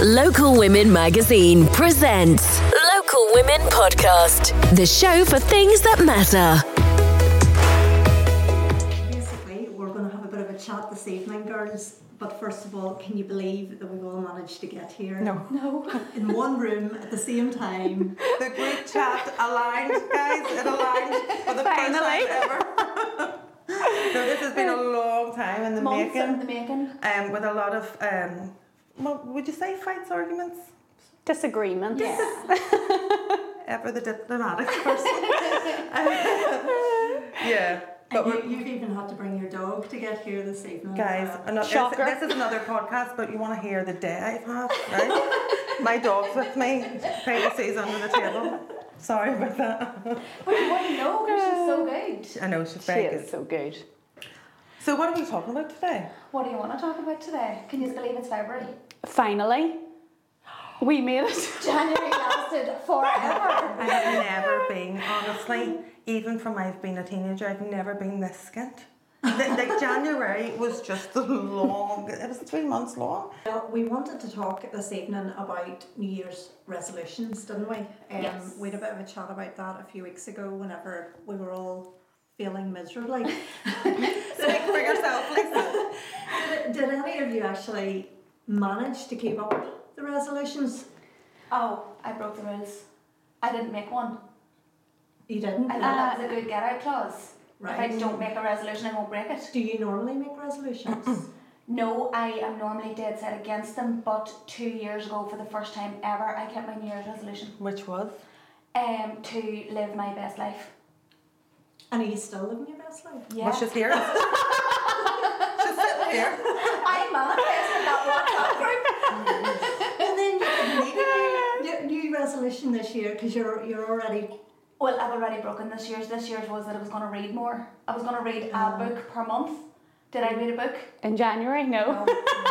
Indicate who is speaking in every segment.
Speaker 1: Local Women Magazine presents Local Women Podcast, the show for things that matter.
Speaker 2: Basically, we're going to have a bit of a chat this evening, girls. But first of all, can you believe that we've all managed to get here?
Speaker 3: No.
Speaker 2: No. In one room at the same time.
Speaker 3: The group chat aligned, guys. It aligned for the
Speaker 4: Finally.
Speaker 3: first time ever. so this has been a long time in the
Speaker 4: Months
Speaker 3: making.
Speaker 4: in the making.
Speaker 3: Um, with a lot of, um, what would you say, fights, arguments?
Speaker 4: Disagreements. Yes.
Speaker 3: Ever the diplomatic person. yeah. But
Speaker 2: And you, you've even had to bring your dog to get here this evening.
Speaker 3: Guys,
Speaker 2: uh,
Speaker 3: another,
Speaker 4: Shocker.
Speaker 3: this is another podcast, but you want to hear the day I've had, right? My dog's with me. Privacy's under the table. Sorry about that.
Speaker 4: But what do you know? Because she's so good.
Speaker 3: I know she's very
Speaker 4: She
Speaker 3: very
Speaker 4: is so good.
Speaker 3: So what are we talking about today?
Speaker 5: What do you want to talk about today? Can you believe it's February?
Speaker 4: Finally, we made it.
Speaker 5: January lasted forever.
Speaker 3: I have never been, honestly, even from I've been a teenager, I've never been this skint. Like like January was just the long, it was three months long.
Speaker 2: Well, we wanted to talk this evening about New Year's resolutions, didn't we? Um,
Speaker 5: Yes.
Speaker 2: We had a bit of a chat about that a few weeks ago whenever we were all feeling miserably.
Speaker 3: Speak for yourself, Lisa.
Speaker 2: did, did any of you actually manage to keep up the resolutions?
Speaker 5: Oh, I broke the rules. I didn't make one.
Speaker 2: You didn't?
Speaker 5: I thought that was a good get out clause.
Speaker 2: Right.
Speaker 5: If I don't make a resolution, I won't break it.
Speaker 2: Do you normally make resolutions?
Speaker 5: No, I am normally dead set against them, but two years ago, for the first time ever, I kept my New Year's resolution
Speaker 3: Which was?
Speaker 5: um, to live my best life.
Speaker 2: and are you still living your best life?
Speaker 5: Yeah.
Speaker 3: Well, she's here. she's sitting here.
Speaker 5: I manifested that WhatsApp group.
Speaker 2: And then you didn't need a new, new this year because you're you're already
Speaker 5: Well, I've already broken this year's. This year's was that I was going to read more. I was going to read a book per month. Did I read a book?
Speaker 4: In January, no.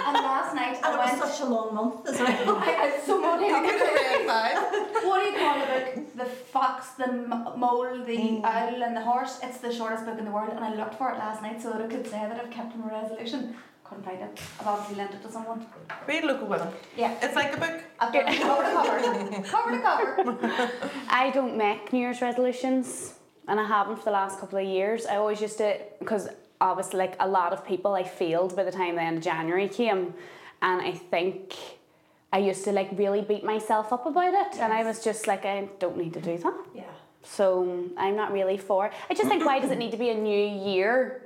Speaker 5: and last night
Speaker 2: and
Speaker 5: I
Speaker 2: it
Speaker 5: went.
Speaker 2: was such a long month as well.
Speaker 5: I had so many.
Speaker 3: I could have read five.
Speaker 5: what do you call the book? The fox, the m- mole, the
Speaker 3: Mm.
Speaker 5: owl, and the horse. It's the shortest book in the world, and I looked for it last night so that I could say that I've kept my resolution. Couldn't find it. I've obviously lent it to someone.
Speaker 3: Read Local Women.
Speaker 5: Yeah,
Speaker 3: It's like a book.
Speaker 5: I've done it cover to cover. cover to cover.
Speaker 4: I don't make New Year's resolutions, and I haven't for the last couple of years. I always used to, because obviously, like a lot of people, I failed by the time the end of January came, and I think I used to like really beat myself up about it, and I was just like, I don't need to do that.
Speaker 2: yeah.
Speaker 4: So I'm not really for. I just think why does it need to be a new year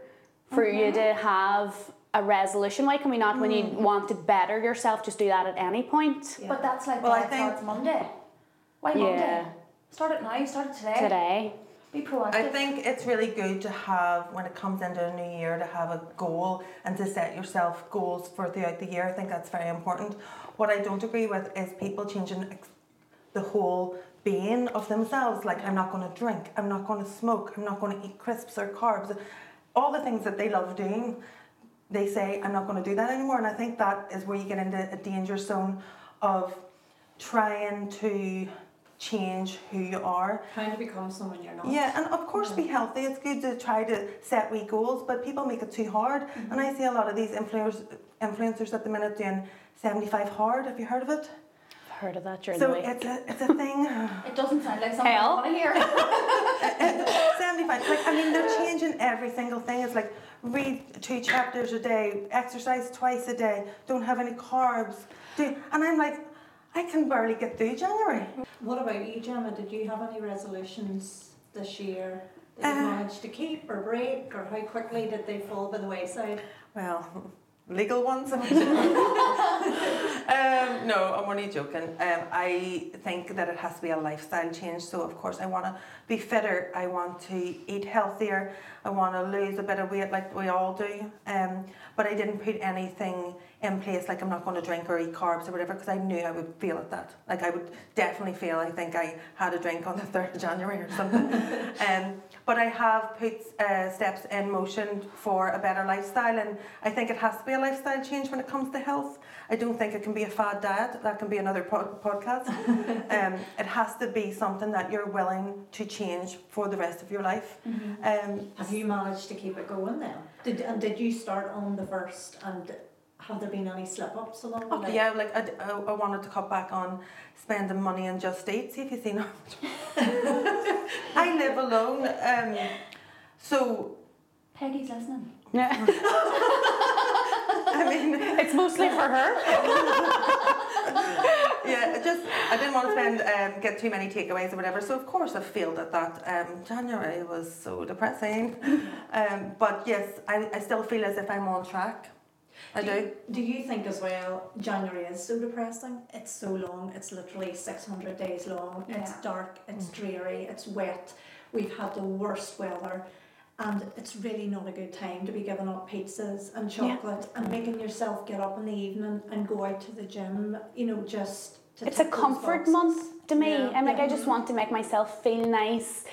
Speaker 4: for mm-hmm. you to have a resolution? Why can we not, when you hmm. want to better yourself, just do that at any point
Speaker 2: Yeah.
Speaker 5: But that's like
Speaker 3: Well, I
Speaker 5: well,
Speaker 3: think-
Speaker 5: starts Monday. Why
Speaker 4: Yeah.
Speaker 5: Monday? Start it now. Start it today.
Speaker 4: today?
Speaker 5: Be proactive.
Speaker 3: I think it's really good to have, when it comes into a new year, to have a goal and to set yourself goals for throughout the year. I think that's very important. What I don't agree with is people changing the whole being of themselves. Like, I'm not going to drink, I'm not going to smoke, I'm not going to eat crisps or carbs. All the things that they love doing, they say, I'm not going to do that anymore. And I think that is where you get into a danger zone of trying to change who you are.
Speaker 2: Trying to become someone you're not.
Speaker 3: Yeah, and of course be healthy. It's good to try to set wee goals, but people make it too hard. And mm-hmm. I see a lot of these influencers influencers at the minute doing 75 hard. Have you heard of it?
Speaker 4: I've heard of that during
Speaker 3: So
Speaker 4: the week.
Speaker 3: it's a it's a thing.
Speaker 5: it doesn't sound like something
Speaker 4: Hell.
Speaker 5: I want to hear.
Speaker 3: 75. Like I mean they're changing every single thing. It's like read two chapters a day, exercise twice a day, don't have any carbs. Do and I'm like, I can barely get through January.
Speaker 2: What about you, Gemma? Did you have any resolutions this year that you
Speaker 3: Uh,
Speaker 2: managed to keep or break, or how quickly did they fall by the wayside?
Speaker 3: Well, legal ones. um, no, I'm only joking. Um, I think that it has to be a lifestyle change. So, of course, I want to be fitter. I want to eat healthier. I want to lose a bit of weight like we all do. Um, but I didn't put anything in place like I'm not going to drink or eat carbs or whatever because I knew I would feel at that. Like I would definitely feel. I think I had a drink on the third of January or something. um, but I have put uh, steps in motion for a better lifestyle, and I think it has to be a lifestyle change when it comes to health. I don't think it can be a fad diet. That can be another po- podcast. um, it has to be something that you're willing to change for the rest of your life. Um,
Speaker 2: Have you managed to keep it going then? Did and did you start on the first and have there been any slip ups along the
Speaker 3: Okay,
Speaker 2: way?
Speaker 3: yeah, like I I wanted to cut back on spending money on Just Eat. See if you've seen how much. I live alone, um, so
Speaker 5: Peggy's listening.
Speaker 4: Yeah.
Speaker 3: I mean,
Speaker 4: it's mostly for her.
Speaker 3: yeah, it just I didn't want to spend um, get too many takeaways or whatever. So of course I failed at that. Um, January was so depressing, um, but yes, I, I still feel as if I'm on track. I do.
Speaker 2: Do you think as well January is so depressing? It's so long. It's literally six hundred days long. It's dark. It's mm. dreary. It's wet. We've had the worst weather, and it's really not a good time to be giving up pizzas and
Speaker 4: Yeah.
Speaker 2: chocolate and mm. making yourself get up in the evening and go out to the gym. You know, just to
Speaker 4: It's a comfort month to me.
Speaker 2: Yeah.
Speaker 4: I'm like,
Speaker 2: Yeah.
Speaker 4: I just want to make myself feel nice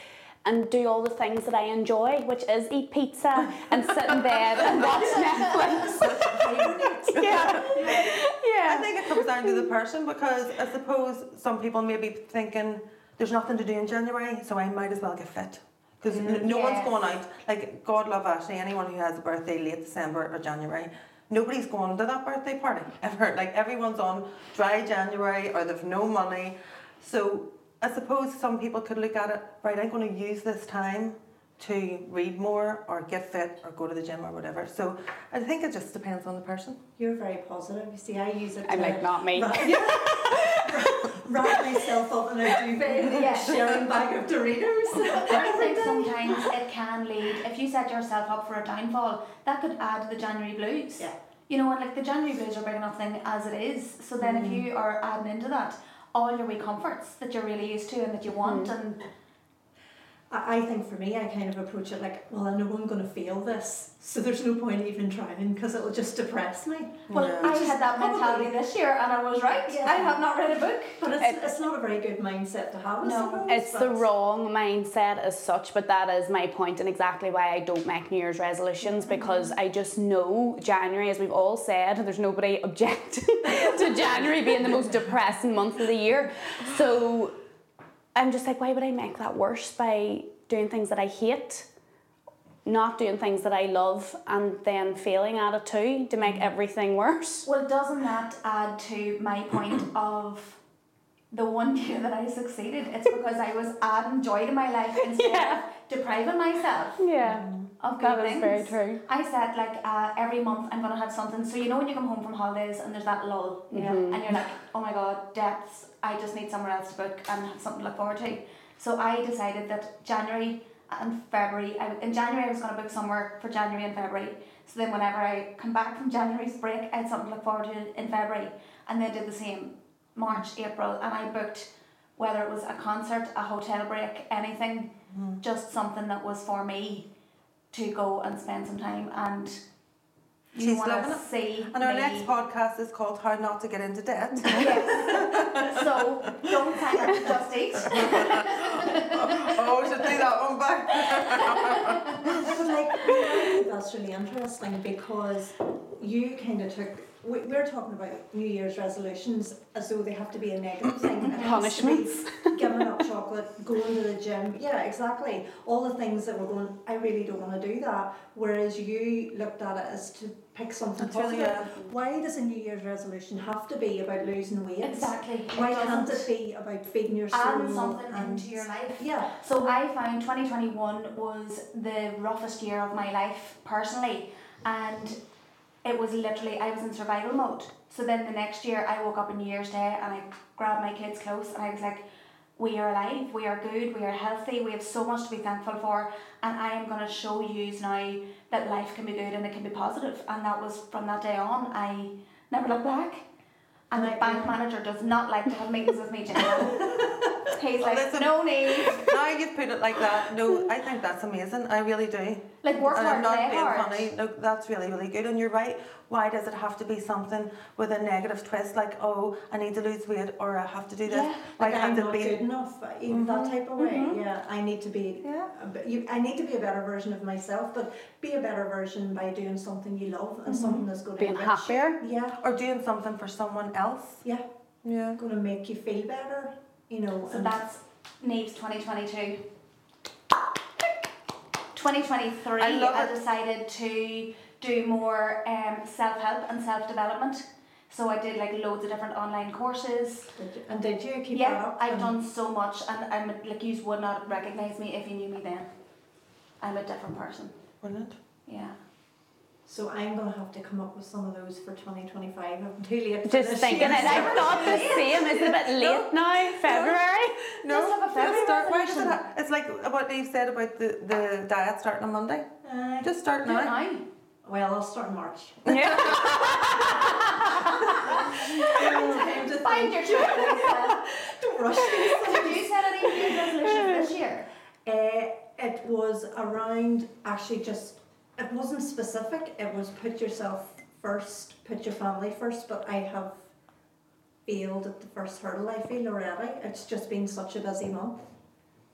Speaker 4: and do all the things that I enjoy, which is eat pizza and sit in bed and watch Netflix. yeah. yeah.
Speaker 3: I think it comes down to the person because I suppose some people may be thinking there's nothing to do in January, so I might as well get fit. Because mm, no one's going out. Like, God love Ashleigh, anyone who has a birthday late December or January, nobody's going to that birthday party ever. Like, everyone's on dry January or they've no money. So, I suppose some people could look at it, right, I'm going to use this time to read more or get fit or go to the gym or whatever. So, I think it just depends on the person.
Speaker 2: You're very positive. You see, I use it.
Speaker 4: I'm
Speaker 2: to
Speaker 4: like, not me.
Speaker 2: wrap, wrap myself up in a duvet,
Speaker 5: Yeah.
Speaker 2: sharing bag of Doritos.
Speaker 5: I think sometimes it can lead, if you set yourself up for a downfall, that could add to the January blues.
Speaker 2: Yeah.
Speaker 5: You know, and like the January blues are big enough thing as it is. So then if mm-hmm. you are adding into that all your wee comforts that you're really used to and that you want mm-hmm. and
Speaker 2: I I think for me, I kind of approach it like, well, I know I'm going to fail this, so there's no point even trying because it'll just depress me.
Speaker 5: well
Speaker 3: Yeah.
Speaker 5: I
Speaker 2: Which is
Speaker 5: had that
Speaker 2: probably-
Speaker 5: mentality this year and I was right.
Speaker 2: Yeah.
Speaker 5: I have not read a book.
Speaker 2: But it's,
Speaker 4: It-
Speaker 2: it's not a very good mindset to have,
Speaker 5: No,
Speaker 2: suppose.
Speaker 4: It's the wrong mindset as such, but that is my point and exactly why I don't make New Year's resolutions mm-hmm. because I just know January, as we've all said, there's nobody objecting to January being the most depressing month of the year. So I'm just like, why would I make that worse by doing things that I hate? Not doing things that I love and then failing at it too to make everything worse.
Speaker 5: Well, doesn't that add to my point of the one year that I succeeded? It's because I was adding joy to my life instead
Speaker 4: Yeah.
Speaker 5: of depriving myself
Speaker 4: Yeah,
Speaker 5: of good
Speaker 4: that is
Speaker 5: things.
Speaker 4: very true.
Speaker 5: I said like uh, every month I'm gonna have something. So you know when you come home from holidays and there's that lull, you know, and you're like, oh my god, depths. I just need somewhere else to book and have something to look forward to. So I decided that January and February. I, in January I was gonna book somewhere for January and February. So then whenever I come back from January's break, I had something to look forward to in February, and then did the same March, April, and I booked whether it was a concert, a hotel break, anything, just something that was for me to go and spend some time and you
Speaker 3: She's
Speaker 5: want
Speaker 3: loving
Speaker 5: to
Speaker 3: it.
Speaker 5: see
Speaker 3: And our
Speaker 5: me.
Speaker 3: next podcast is called How Not to Get Into Debt.
Speaker 5: Yes. so don't sign up to Just Eat.
Speaker 3: oh, we should do that one back.
Speaker 2: But like, that's really interesting because you kind of took. We, we're talking about New Year's resolutions as though they have to be a negative thing. It has to be
Speaker 4: Punishments.
Speaker 2: Giving up chocolate, going to the gym. Yeah, exactly. All the things that we're going, I really don't want to do that. Whereas you looked at it as to pick something
Speaker 3: That's really,
Speaker 2: positive.
Speaker 3: yeah.
Speaker 2: Why does a New Year's resolution have to be about losing weight?
Speaker 5: Exactly.
Speaker 2: Why can't it be about feeding your soul?
Speaker 5: Adding something
Speaker 2: and,
Speaker 5: into your life.
Speaker 2: Yeah.
Speaker 5: So I found 2021 was the roughest year of my life personally, and it was literally I was in survival mode. So then the next year I woke up on New Year's Day and I grabbed my kids close and I was like, "We are alive. We are good. We are healthy. We have so much to be thankful for, and I am going to show you now that life can be good and it can be positive." And that was from that day on. I never looked back. And the bank manager does not like to have meetings with me. He's like,
Speaker 3: listen.
Speaker 5: no need.
Speaker 3: now you've put it like that. No, I think that's amazing. I really do.
Speaker 5: Like work
Speaker 3: and
Speaker 5: hard,
Speaker 3: I'm not
Speaker 5: play
Speaker 3: being
Speaker 5: hard.
Speaker 3: funny. No, that's really, really good. And you're right. Why does it have to be something with a negative twist, like oh, I need to lose weight or I have to do this?
Speaker 5: Yeah.
Speaker 3: Why
Speaker 2: Like I'm
Speaker 3: can't
Speaker 2: not
Speaker 3: be?
Speaker 2: good enough, uh, in that mm-hmm. type of way.
Speaker 5: Mhm.
Speaker 2: Yeah, I need to be.
Speaker 3: Yeah.
Speaker 2: a You, I need to be a better version of myself, but be a better version by doing something you love and mm-hmm. something that's going to
Speaker 4: Being
Speaker 2: enrich
Speaker 4: happier.
Speaker 2: Yeah,
Speaker 3: Or doing something for someone else.
Speaker 2: yeah,
Speaker 3: Yeah.
Speaker 2: going to make you feel better. You know.
Speaker 5: So that's Niamh's 2022. 2023,
Speaker 3: I
Speaker 5: I decided to do more um, self help and self development. So I did like loads of different online courses.
Speaker 2: Did you, and did you keep
Speaker 5: Yeah,
Speaker 2: up?
Speaker 5: I've done so much, and I'm like you would not recognize me if you knew me then. I'm a different person.
Speaker 3: Brilliant.
Speaker 5: Yeah.
Speaker 2: So I'm gonna have to come up with some of those for 2025. I'm too late. for
Speaker 4: Just
Speaker 2: this
Speaker 4: thinking
Speaker 2: year.
Speaker 4: it. I thought the same. Is it a bit late now? February?
Speaker 3: No,
Speaker 5: Just have a
Speaker 3: let's
Speaker 5: February
Speaker 3: start. Why does it
Speaker 5: resolution.
Speaker 3: it's like what Eve said about the, the diet starting on Monday.
Speaker 2: Aye.
Speaker 3: Just start
Speaker 5: Do it
Speaker 3: now.
Speaker 5: now.
Speaker 2: well, I'll start in March.
Speaker 4: Yeah.
Speaker 5: Find your checklist.
Speaker 2: Don't rush me.
Speaker 5: Have you set any New resolutions this year?
Speaker 2: Uh, it was around actually just it wasn't specific. It was put yourself first, put your family first. But I have failed at the first hurdle. I feel already. It's just been such a busy month,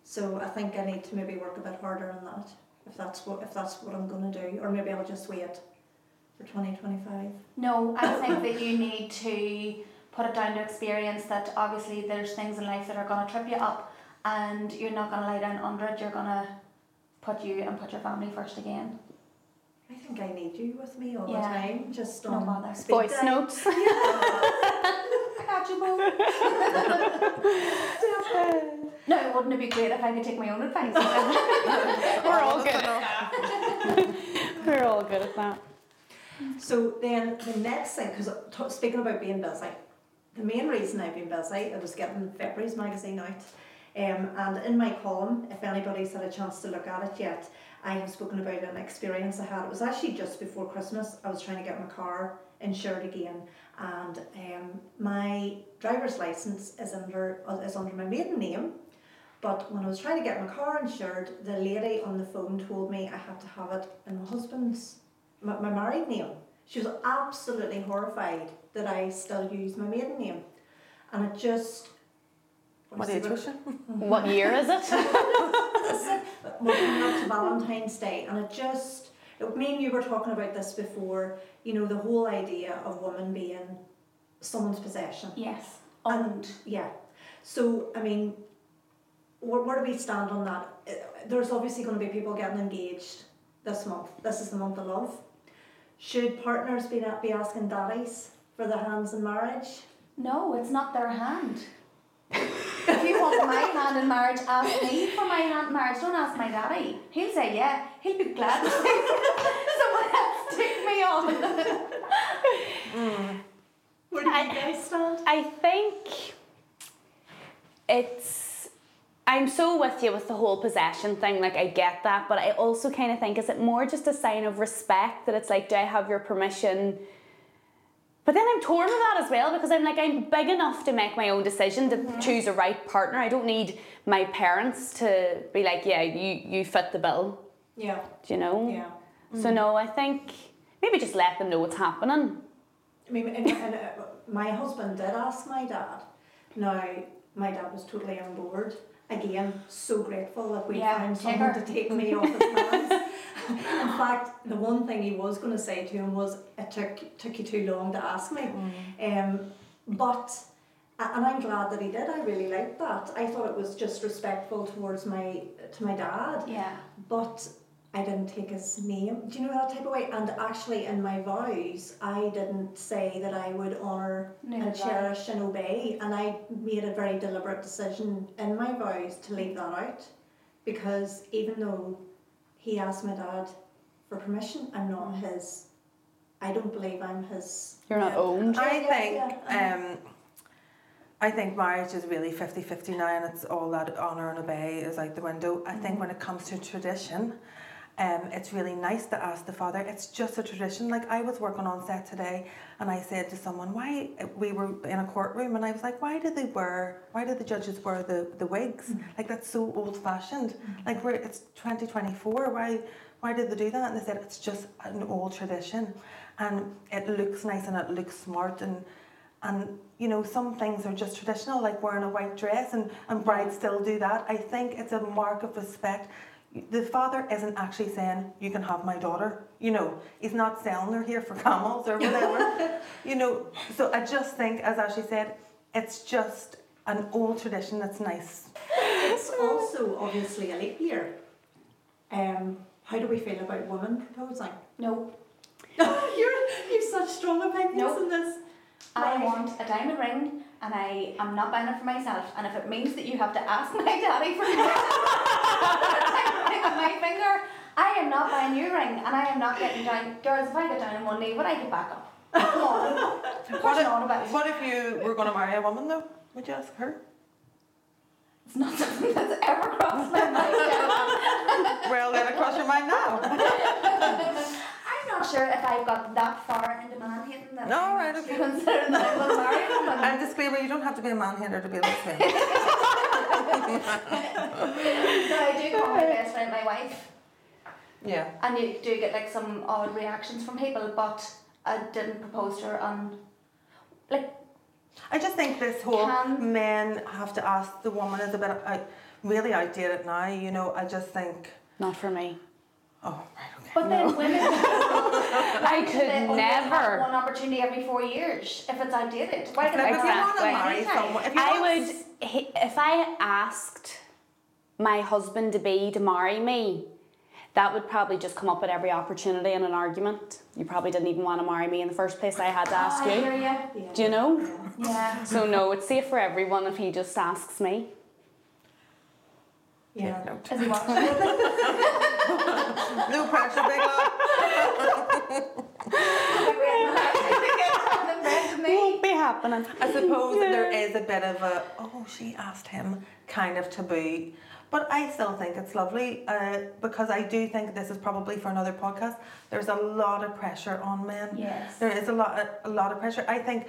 Speaker 2: so I think I need to maybe work a bit harder on that. If that's what if that's what I'm gonna do, or maybe I'll just wait for twenty twenty five.
Speaker 5: No, I think that you need to put it down to experience that obviously there's things in life that are going to trip you up and you're not going to lie down under it. You're going to put you and put your family first again.
Speaker 2: I think I need you with me all
Speaker 5: Yeah.
Speaker 2: the time. Just
Speaker 5: No
Speaker 2: on
Speaker 5: bother.
Speaker 2: speed
Speaker 4: Voice
Speaker 2: dial.
Speaker 4: notes.
Speaker 5: I got no, wouldn't it be great if I could take my own advice?
Speaker 4: We're all good. We're all good at that.
Speaker 2: So then the next thing, because t- speaking about being busy, the main reason I've been busy, I was getting February's magazine out. Um, and in my column, if anybody's had a chance to look at it yet, I have spoken about an experience I had. It was actually just before Christmas. I was trying to get my car insured again, and um, my driver's license is under is under my maiden name. But when I was trying to get my car insured, the lady on the phone told me I had to have it in my husband's my, my married name. She was absolutely horrified that I still use my maiden name. And it just.
Speaker 3: What age was she?
Speaker 4: What year is it?
Speaker 2: We're coming up to Valentine's Day, and it just. It, me and you were talking about this before, you know, the whole idea of women being someone's possession.
Speaker 5: yes.
Speaker 2: And-. Yeah. So, I mean, where, where do we stand on that? Uh, There's obviously going to be people getting engaged this month. This is the month of love. Should partners be, be asking daddies for their hands in marriage?
Speaker 5: No, it's not their hand. if you want my hand in marriage, ask me for my hand in marriage. Don't ask my daddy. He'll say yeah. He'll be glad to say someone else take me on. Mm.
Speaker 2: Where do you guys stand?
Speaker 4: I think it's. I'm so with you with the whole possession thing. Like I get that, but I also kind of think is it more just a sign of respect that it's like, do I have your permission? But then I'm torn with that as well because I'm like I'm big enough to make my own decision to choose a right partner. I don't need my parents to be like, yeah, you you fit the bill.
Speaker 2: Yeah,
Speaker 4: Do you know?
Speaker 2: yeah.
Speaker 4: So no, I think maybe just let them know what's happening.
Speaker 2: I mean, and, and, uh, my husband did ask my dad. Now, my dad was totally on board. Again, so grateful that we
Speaker 5: Yeah,
Speaker 2: found someone
Speaker 5: her.
Speaker 2: to take me off his hands. In fact, the one thing he was going to say to him was, "It took took you too long to ask me." Um, but and I'm glad that he did. I really liked that. I thought it was just respectful towards my to my dad
Speaker 5: Yeah.
Speaker 2: but I didn't take his name. Do you know that type of way? And actually, in my vows, I didn't say that I would honour
Speaker 5: Neither
Speaker 2: and
Speaker 5: did
Speaker 2: cherish and obey. And I made a very deliberate decision in my vows to leave that out because even though he asked my dad for permission, I'm not his. I don't believe I'm his.
Speaker 4: You're not owned.
Speaker 3: I think
Speaker 2: yeah,
Speaker 3: um, I think marriage is really 50-50 now and it's all that honour and obey is out the window. I think when it comes to tradition, um, it's really nice to ask the father. It's just a tradition. Like I was working on set today and I said to someone, why we were in a courtroom and I was like, why did they wear why did the judges wear the, the wigs? Like that's so old fashioned. Like we're it's 2024. Why why did they do that? And they said it's just an old tradition and it looks nice and it looks smart and and you know some things are just traditional like wearing a white dress and, and brides still do that i think it's a mark of respect the father isn't actually saying you can have my daughter you know he's not selling her here for camels or whatever you know so i just think as ashleigh said it's just an old tradition that's nice
Speaker 2: It's also obviously a leap year. Um, how do we feel about women proposing?
Speaker 5: No.
Speaker 2: You're, you've such strong opinions
Speaker 5: Nope.
Speaker 2: in this.
Speaker 5: I
Speaker 2: Why?
Speaker 5: want a diamond ring and I am not buying it for myself. And if it means that you have to ask my daddy for permission to put a diamond ring on my finger, I am not buying your ring and I am not getting down. Girls, if I get down on one knee, would I get back up? Come on.
Speaker 3: What if,
Speaker 5: about
Speaker 3: what if you were going to marry a woman though? Would you ask her?
Speaker 5: It's not something that's ever crossed my mind.
Speaker 3: Well, let it cross your mind now.
Speaker 5: I'm not sure if I've got that far into man hating that
Speaker 3: No,
Speaker 5: I'm
Speaker 3: right,
Speaker 5: actually
Speaker 3: okay.
Speaker 5: considering that I will marry a woman.
Speaker 3: And disclaimer, you don't have to be a man hater to be a lesbian.
Speaker 5: But I do call my best friend my wife.
Speaker 3: yeah.
Speaker 5: And you do get like some odd reactions from people, but I didn't propose to her on like
Speaker 3: I just think this whole
Speaker 5: Can-
Speaker 3: men have to ask the woman is a bit uh, really outdated now. You know, I just think,
Speaker 4: Not for me.
Speaker 3: oh, right, okay.
Speaker 5: But then women
Speaker 4: I could
Speaker 5: they only have
Speaker 4: never.
Speaker 5: one opportunity every four years if it's outdated. Why
Speaker 3: Like,
Speaker 5: can't
Speaker 3: if you want to
Speaker 4: Exactly.
Speaker 3: marry someone, if you
Speaker 4: I
Speaker 3: want
Speaker 4: would, he- if I asked my husband to be to marry me, that would probably just come up at every opportunity in an argument. You probably didn't even want to marry me in the first place. I had to oh, ask
Speaker 5: Oh, I
Speaker 4: you.
Speaker 5: hear you.
Speaker 2: Yeah.
Speaker 4: Do you know?
Speaker 5: Yeah.
Speaker 4: So no, it's safe for everyone if he just asks me.
Speaker 2: Yeah.
Speaker 3: No,
Speaker 5: he
Speaker 3: no pressure, big love.
Speaker 4: Won't be happening.
Speaker 3: I suppose that there is a bit of a oh she asked him kind of taboo, but I still think it's lovely uh, because I do think this is probably for another podcast. There's a lot of pressure on men.
Speaker 5: Yes.
Speaker 3: There is a lot a lot of pressure. I think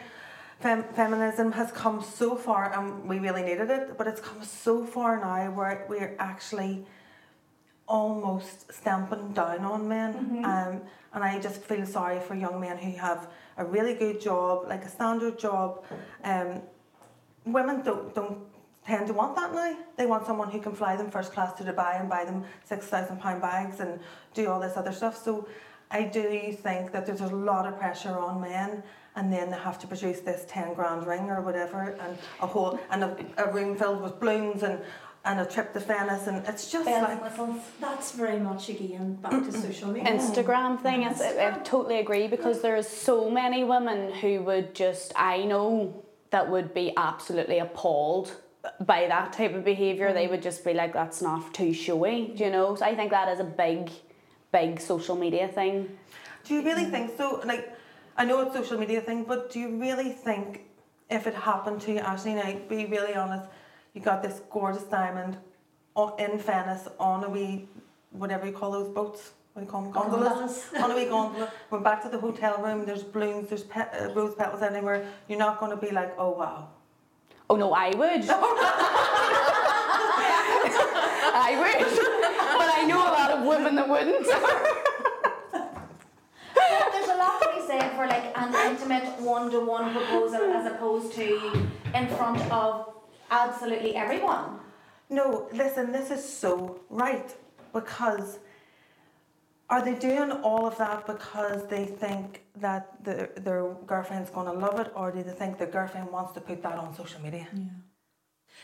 Speaker 3: fem- feminism has come so far and we really needed it, but it's come so far now where we're actually almost stamping down on men. Um, and I just feel sorry for young men who have a really good job, like a standard job. Um, women don't, don't tend to want that now. They want someone who can fly them first class to Dubai and buy them £6,000 bags and do all this other stuff. So I do think that there's a lot of pressure on men. And then they have to produce this ten grand ring or whatever, and a whole and a, a room filled with balloons and and a trip to Venice, and it's just
Speaker 5: Bells
Speaker 3: like
Speaker 5: and whistles.
Speaker 2: That's very much again back to social media.
Speaker 4: Instagram thing. It's, I, I totally agree because there is so many women who would just I know that would be absolutely appalled by that type of behaviour. They mm. would just be like, "That's not too showy," do you know. So I think that is a big, big social media thing.
Speaker 3: Do you really think so? Like, I know it's social media thing, but do you really think if it happened to you, Ashleigh, now be really honest, you got this gorgeous diamond in Venice on a wee, whatever you call those boats, what do you call them, gondolas? On a wee gondola. Went back to the hotel room, there's balloons, there's pe- uh, rose petals everywhere. You're not going to be like, oh wow.
Speaker 4: Oh no, I would. I would, I a lot of women that wouldn't.
Speaker 5: Well, there's a lot to be said for like an intimate one-to-one proposal as opposed to in front of absolutely everyone.
Speaker 3: No, listen, this is so right because are they doing all of that because they think that the, their girlfriend's going to love it or do they think their girlfriend wants to put that on social media? Yeah.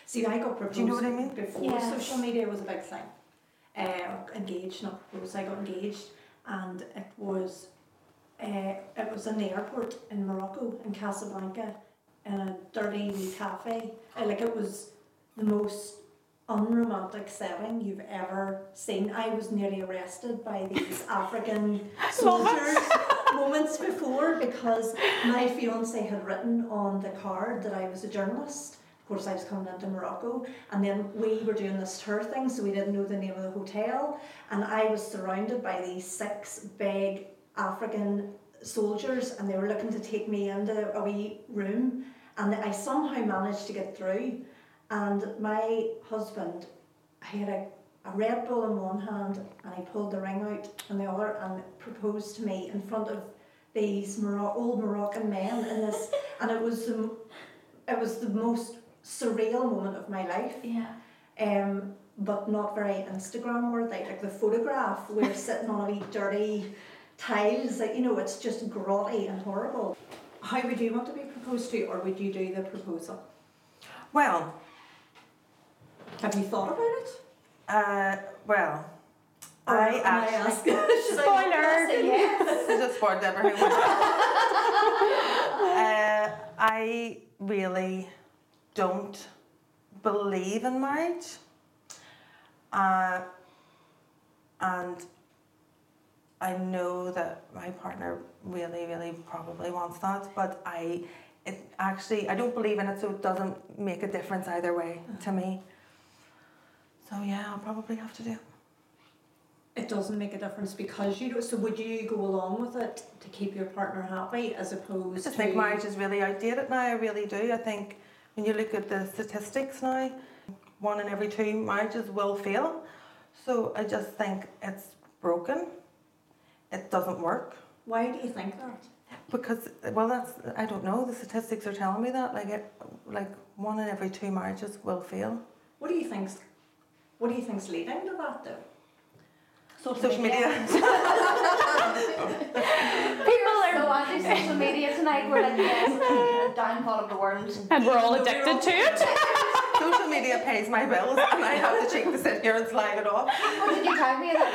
Speaker 2: See, I got proposed
Speaker 3: Do you know what I mean?
Speaker 2: before
Speaker 5: Yes.
Speaker 2: social media was a big thing. Uh, engaged, not proposed. I got engaged, and it was, uh, it was in the airport in Morocco in Casablanca, in a dirty wee cafe. Uh, like it was the most unromantic setting you've ever seen. I was nearly arrested by these African soldiers moments before because my fiance had written on the card that I was a journalist. Course, I was coming into Morocco, and then we were doing this tour thing, so we didn't know the name of the hotel. And I was surrounded by these six big African soldiers, and they were looking to take me into a wee room. And I somehow managed to get through. And my husband, I had a, a Red Bull in one hand, and he pulled the ring out in the other, and proposed to me in front of these Moro- old Moroccan men in this, and it was the, it was the most surreal moment of my life.
Speaker 5: Yeah.
Speaker 2: Um, but not very Instagram worthy. Like the photograph, we're sitting on a wee dirty tiles. Like you know, it's just grotty and horrible. How would you want to be proposed to, or would you do the proposal?
Speaker 3: Well,
Speaker 2: Have you thought about it?
Speaker 3: uh, well,
Speaker 2: Or
Speaker 3: I
Speaker 2: am I
Speaker 3: actually
Speaker 2: asking? Should
Speaker 4: Spoiler.
Speaker 5: Yes.
Speaker 3: I just spoiled everything. uh, I really don't believe in marriage. Uh, and I know that my partner really, really probably wants that, but I it actually I don't believe in it, so it doesn't make a difference either way to me. So yeah, I'll probably have to do. it.
Speaker 2: It doesn't make a difference because you do. So would you go along with it to keep your partner happy as
Speaker 3: I
Speaker 2: opposed
Speaker 3: just
Speaker 2: to?
Speaker 3: think marriage is really outdated now. I really do. I think when you look at the statistics now, one in every two marriages will fail. So I just think it's broken. It doesn't work
Speaker 2: Why do you think that?
Speaker 3: because well, that's I don't know. The statistics are telling me that like it, like one in every two marriages will fail.
Speaker 2: What do you think's What do you think's leading to that though?
Speaker 3: Social media.
Speaker 5: People are so anti social media tonight. We're like, yes, downfall of the world.
Speaker 4: And we're all addicted to it.
Speaker 3: Social media pays my bills, and I have to cheek to sit here and slag it off.
Speaker 5: What did you tag me in that,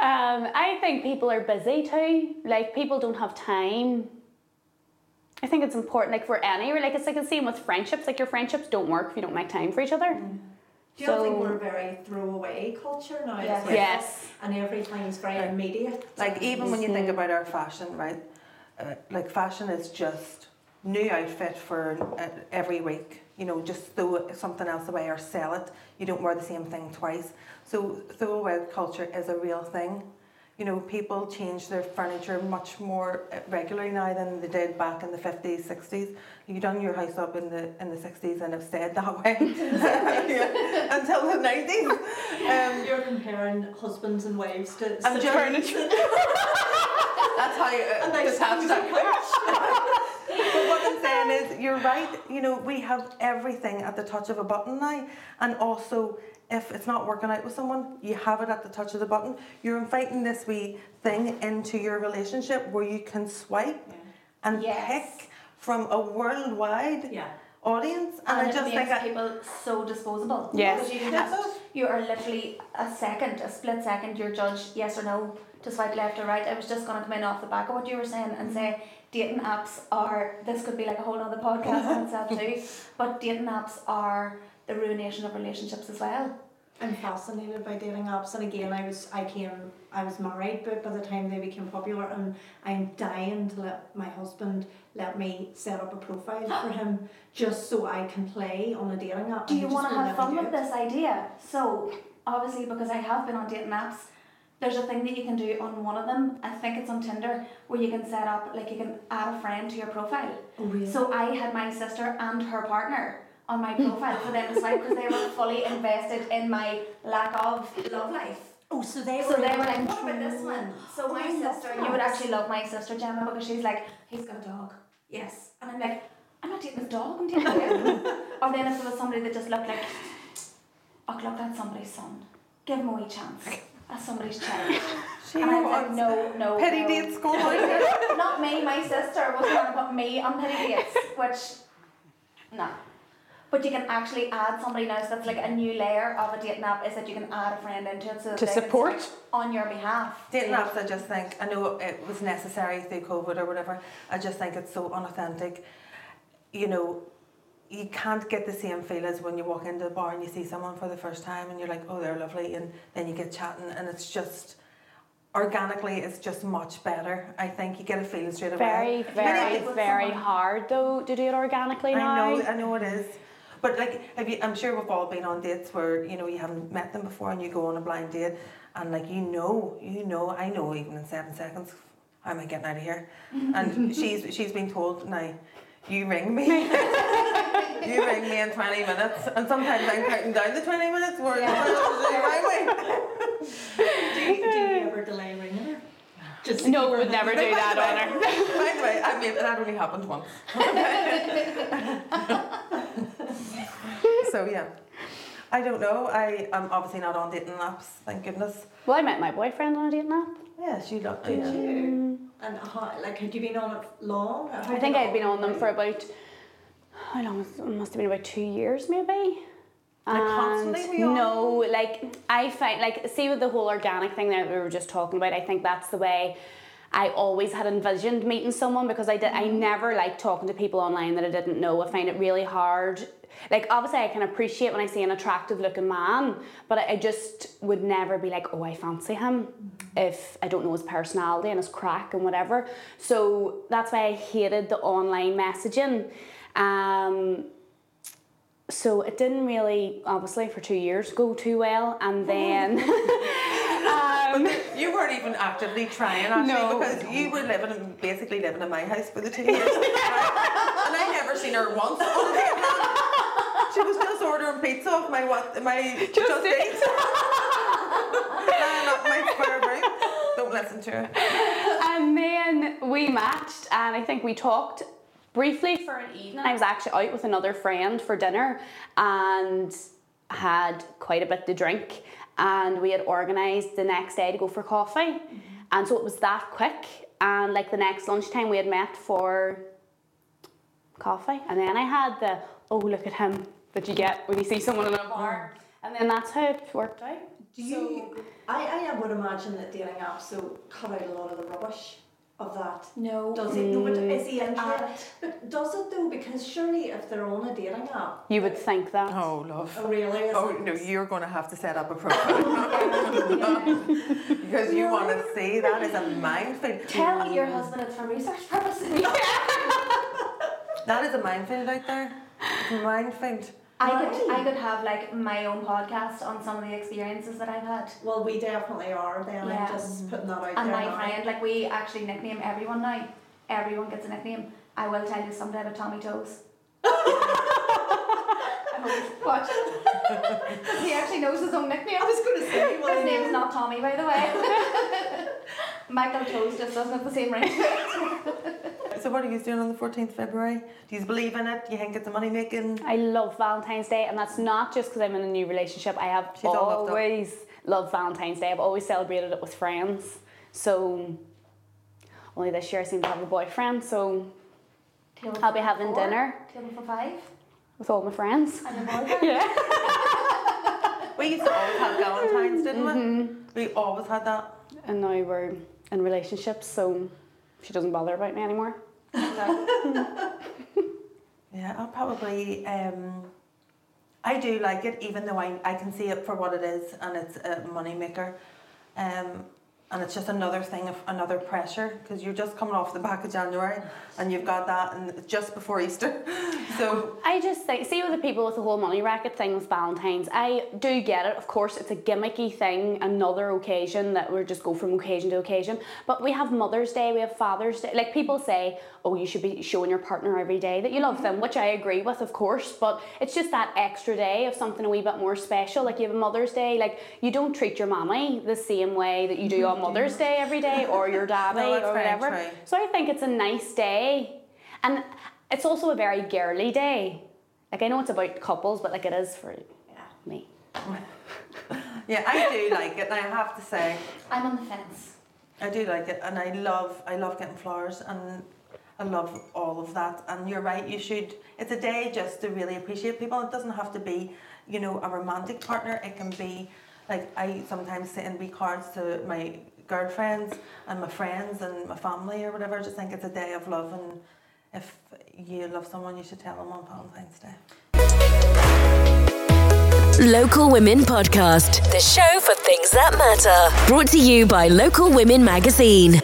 Speaker 4: Um, I think people are busy too. Like people don't have time. I think it's important, like for any, like it's like the same with friendships. Like your friendships don't work if you don't make time for each other.
Speaker 2: Do you not think we're a very throwaway culture now?
Speaker 5: Yes.
Speaker 2: well?
Speaker 4: Yes.
Speaker 2: And everything's very immediate.
Speaker 3: Like even when you think
Speaker 4: Mhm.
Speaker 3: about our fashion, right? Uh, like fashion is just new outfit for uh, every week. You know, just throw something else away or sell it. You don't wear the same thing twice. So throwaway culture is a real thing. You know, people change their furniture much more regularly now than they did back in the fifties, sixties. You done your house up in the in the sixties and have stayed that way Yeah, until the nineties. Um,
Speaker 2: You're comparing husbands and wives to
Speaker 3: I'm
Speaker 2: sit-
Speaker 3: just-
Speaker 2: furniture.
Speaker 3: That's how you uh,
Speaker 2: And they
Speaker 3: detach
Speaker 2: sit
Speaker 3: that But what I'm saying is, you're right. You know, we have everything at the touch of a button now, and also. If it's not working out with someone, you have it at the touch of the button. You're inviting this wee thing into your relationship where you can swipe and
Speaker 5: Yes.
Speaker 3: pick from a worldwide
Speaker 2: Yeah.
Speaker 3: audience. And,
Speaker 5: And,
Speaker 3: I
Speaker 5: it
Speaker 3: just
Speaker 5: makes
Speaker 3: think I,
Speaker 5: people so disposable.
Speaker 4: Yes.
Speaker 5: Because you, can
Speaker 3: Yes.
Speaker 5: just, you are literally a second, a split second, you're judged yes or no to swipe left or right. I was just going to come in off the back of what you were saying and say dating apps are, this could be like a whole other podcast in itself too, but dating apps are the ruination of relationships as well.
Speaker 2: I'm fascinated by dating apps, and again, I was I came I was married, but by the time they became popular, and I'm dying to let my husband let me set up a profile for him just so I can play on a dating app.
Speaker 5: Do you want to have fun with
Speaker 2: it.
Speaker 5: this idea? So, obviously, because I have been on dating apps, there's a thing that you can do on one of them. I think it's on Tinder where you can set up, like, you can add a friend to your profile.
Speaker 2: Oh, really?
Speaker 5: So, I had my sister and her partner on my profile for them to swipe because they were fully invested in my lack of love life.
Speaker 2: oh, so they were.
Speaker 5: So they were like, what about this one? So
Speaker 2: Oh,
Speaker 5: my sister, you would actually love my sister Gemma because she's like, he's got a dog. Yes. And I'm like, I'm not dating a dog, I'm dating him. or then if there was somebody that just looked like, oh look, that's somebody's son. Give him a wee chance. That's somebody's child.
Speaker 3: she
Speaker 5: and I was
Speaker 3: wants
Speaker 5: like, no, no.
Speaker 3: petty
Speaker 5: no.
Speaker 3: dates going on.
Speaker 5: Not me, my sister was trying to put me on petty dates, which, no. But you can actually add somebody now, so that's like a new layer of a dating app is that you can add a friend into it so
Speaker 4: To support.
Speaker 5: on your behalf.
Speaker 3: Dating apps, I just think, I know it was necessary through COVID or whatever, I just think it's so unauthentic. You know, you can't get the same feel as when you walk into a bar and you see someone for the first time and you're like, oh, they're lovely, and then you get chatting, and it's just, organically, it's just much better. I think you get a feeling straight away.
Speaker 4: Very, very,
Speaker 5: with
Speaker 4: very
Speaker 5: someone-
Speaker 4: hard though to do it organically now.
Speaker 3: I know, I know it is. But like, have you, I'm sure we've all been on dates where you know you haven't met them before, and you go on a blind date, and like you know, you know, I know even in seven seconds, how am I getting out of here? And she's she's been told now, you ring me, you ring me in twenty minutes, and sometimes I'm counting down the twenty minutes where
Speaker 5: Yeah.
Speaker 3: you
Speaker 2: do, you, do you ever delay ringing her? Just to
Speaker 4: No,
Speaker 2: keep her
Speaker 4: would never do
Speaker 3: By
Speaker 4: that
Speaker 3: the
Speaker 4: on her.
Speaker 3: By the way, I mean that only happened once. so yeah, I don't know. I am obviously not on dating apps. Thank goodness.
Speaker 4: Well, I met my boyfriend on a dating app.
Speaker 3: Yes, you love
Speaker 2: Did
Speaker 3: yeah.
Speaker 2: Oh, you? Mm. And how, like, had you been on it long?
Speaker 4: I think I'd been on them for about how long? was- It must have been about two years, maybe.
Speaker 3: Like constantly
Speaker 4: And
Speaker 3: we all-
Speaker 4: no, like I find like see with the whole organic thing that we were just talking about, I think that's the way I always had envisioned meeting someone because I did I never liked talking to people online that I didn't know. I find it really hard. Like obviously I can appreciate when I see an attractive looking man, but I just would never be like, oh I fancy him if I don't know his personality and his crack and whatever. So that's why I hated the online messaging. Um, so it didn't really obviously for two years go too well and then um,
Speaker 3: Weren't even actively trying actually
Speaker 4: No.
Speaker 3: because you were living in, basically living in my house for the two years. right? and I never seen her once on. She was just ordering pizza off my what my just, eat. Lying up my square room. Don't listen to her.
Speaker 4: Um, and then we matched and I think we talked briefly for an evening. I was actually out with another friend for dinner and had quite a bit to drink and we had organised the next day to go for coffee. Mm-hmm. And so it was that quick. And like the next lunchtime we had met for coffee. And then I had the oh look at him. That you get when you see someone in a bar? Mm-hmm. And then that's how it worked out.
Speaker 2: Do you? I, I would imagine that dating apps so cut out a lot of the rubbish of that.
Speaker 5: No.
Speaker 2: Does it? No, but is he into But does it though? Because surely if they're on a dating app,
Speaker 4: You would think that.
Speaker 3: Oh love.
Speaker 2: oh really? Is
Speaker 3: Oh
Speaker 2: it?
Speaker 3: no, you're going to have to set up a profile because you want to see that is a minefield.
Speaker 5: Tell your husband it's for research purposes.
Speaker 3: That is a minefield out there. It's a minefield.
Speaker 5: I could I could have like my own podcast on some of the experiences that I've had.
Speaker 2: Well, we definitely are. Then
Speaker 5: Yeah.
Speaker 2: I'm just mm-hmm. putting that out
Speaker 5: And
Speaker 2: there.
Speaker 5: And my
Speaker 2: now.
Speaker 5: friend, like we actually nickname everyone now. Everyone gets a nickname. I will tell you someday about Tommy Toes. I hope he's watching. 'Cause he actually knows his own nickname.
Speaker 2: I was going to say, well,
Speaker 5: His name's not Tommy, by the way. Michael Toes just doesn't have the same ring to it.
Speaker 3: So what are you doing on the 14th February? Do you believe in it? Do you think it's a money making?
Speaker 4: I love Valentine's Day, and that's not just because I'm in a new relationship. I have
Speaker 3: She's all loved
Speaker 4: always loved Valentine's Day. I've always celebrated it with friends. So only this year I seem to have a boyfriend, so
Speaker 5: Table
Speaker 4: I'll be having
Speaker 5: four,
Speaker 4: dinner
Speaker 5: Table for five.
Speaker 4: with all my friends.
Speaker 5: And your boyfriend.
Speaker 4: Yeah.
Speaker 3: We used to always have Valentine's, didn't
Speaker 4: Mm-hmm.
Speaker 3: we? We always had that.
Speaker 4: And now we're in relationships, so she doesn't bother about me anymore.
Speaker 3: Yeah, I'll probably. Um, I do like it, even though I, I can see it for what it is, and it's a money maker. Um, and it's just another thing of another pressure because you're just coming off the back of January and you've got that and just before Easter. So
Speaker 4: I just think, see with the people with the whole money racket thing with Valentine's, I do get it. Of course, it's a gimmicky thing, another occasion that we just go from occasion to occasion. But we have Mother's Day, we have Father's Day. Like people say, oh, you should be showing your partner every day that you love them, which I agree with, of course. But it's just that extra day of something a wee bit more special. Like you have a Mother's Day, like you don't treat your mommy the same way that you do on mm-hmm. Mother's Day every day or your daddy
Speaker 3: No,
Speaker 4: or whatever.
Speaker 3: true.
Speaker 4: So I think it's a nice day. And it's also a very girly day. Like I know it's about couples, but like it is for me.
Speaker 3: yeah, I do like it, and I have to say,
Speaker 5: I'm on the fence.
Speaker 3: I do like it, and I love I love getting flowers, and I love all of that. And you're right, you should. It's a day just to really appreciate people. It doesn't have to be, you know, a romantic partner. It can be, like I sometimes send wee cards to my girlfriends and my friends and my family or whatever. I just think it's a day of love, and if you love someone, you should tell them on Valentine's Day.
Speaker 1: Local Women Podcast, the show for things that matter. Brought to you by Local Women Magazine.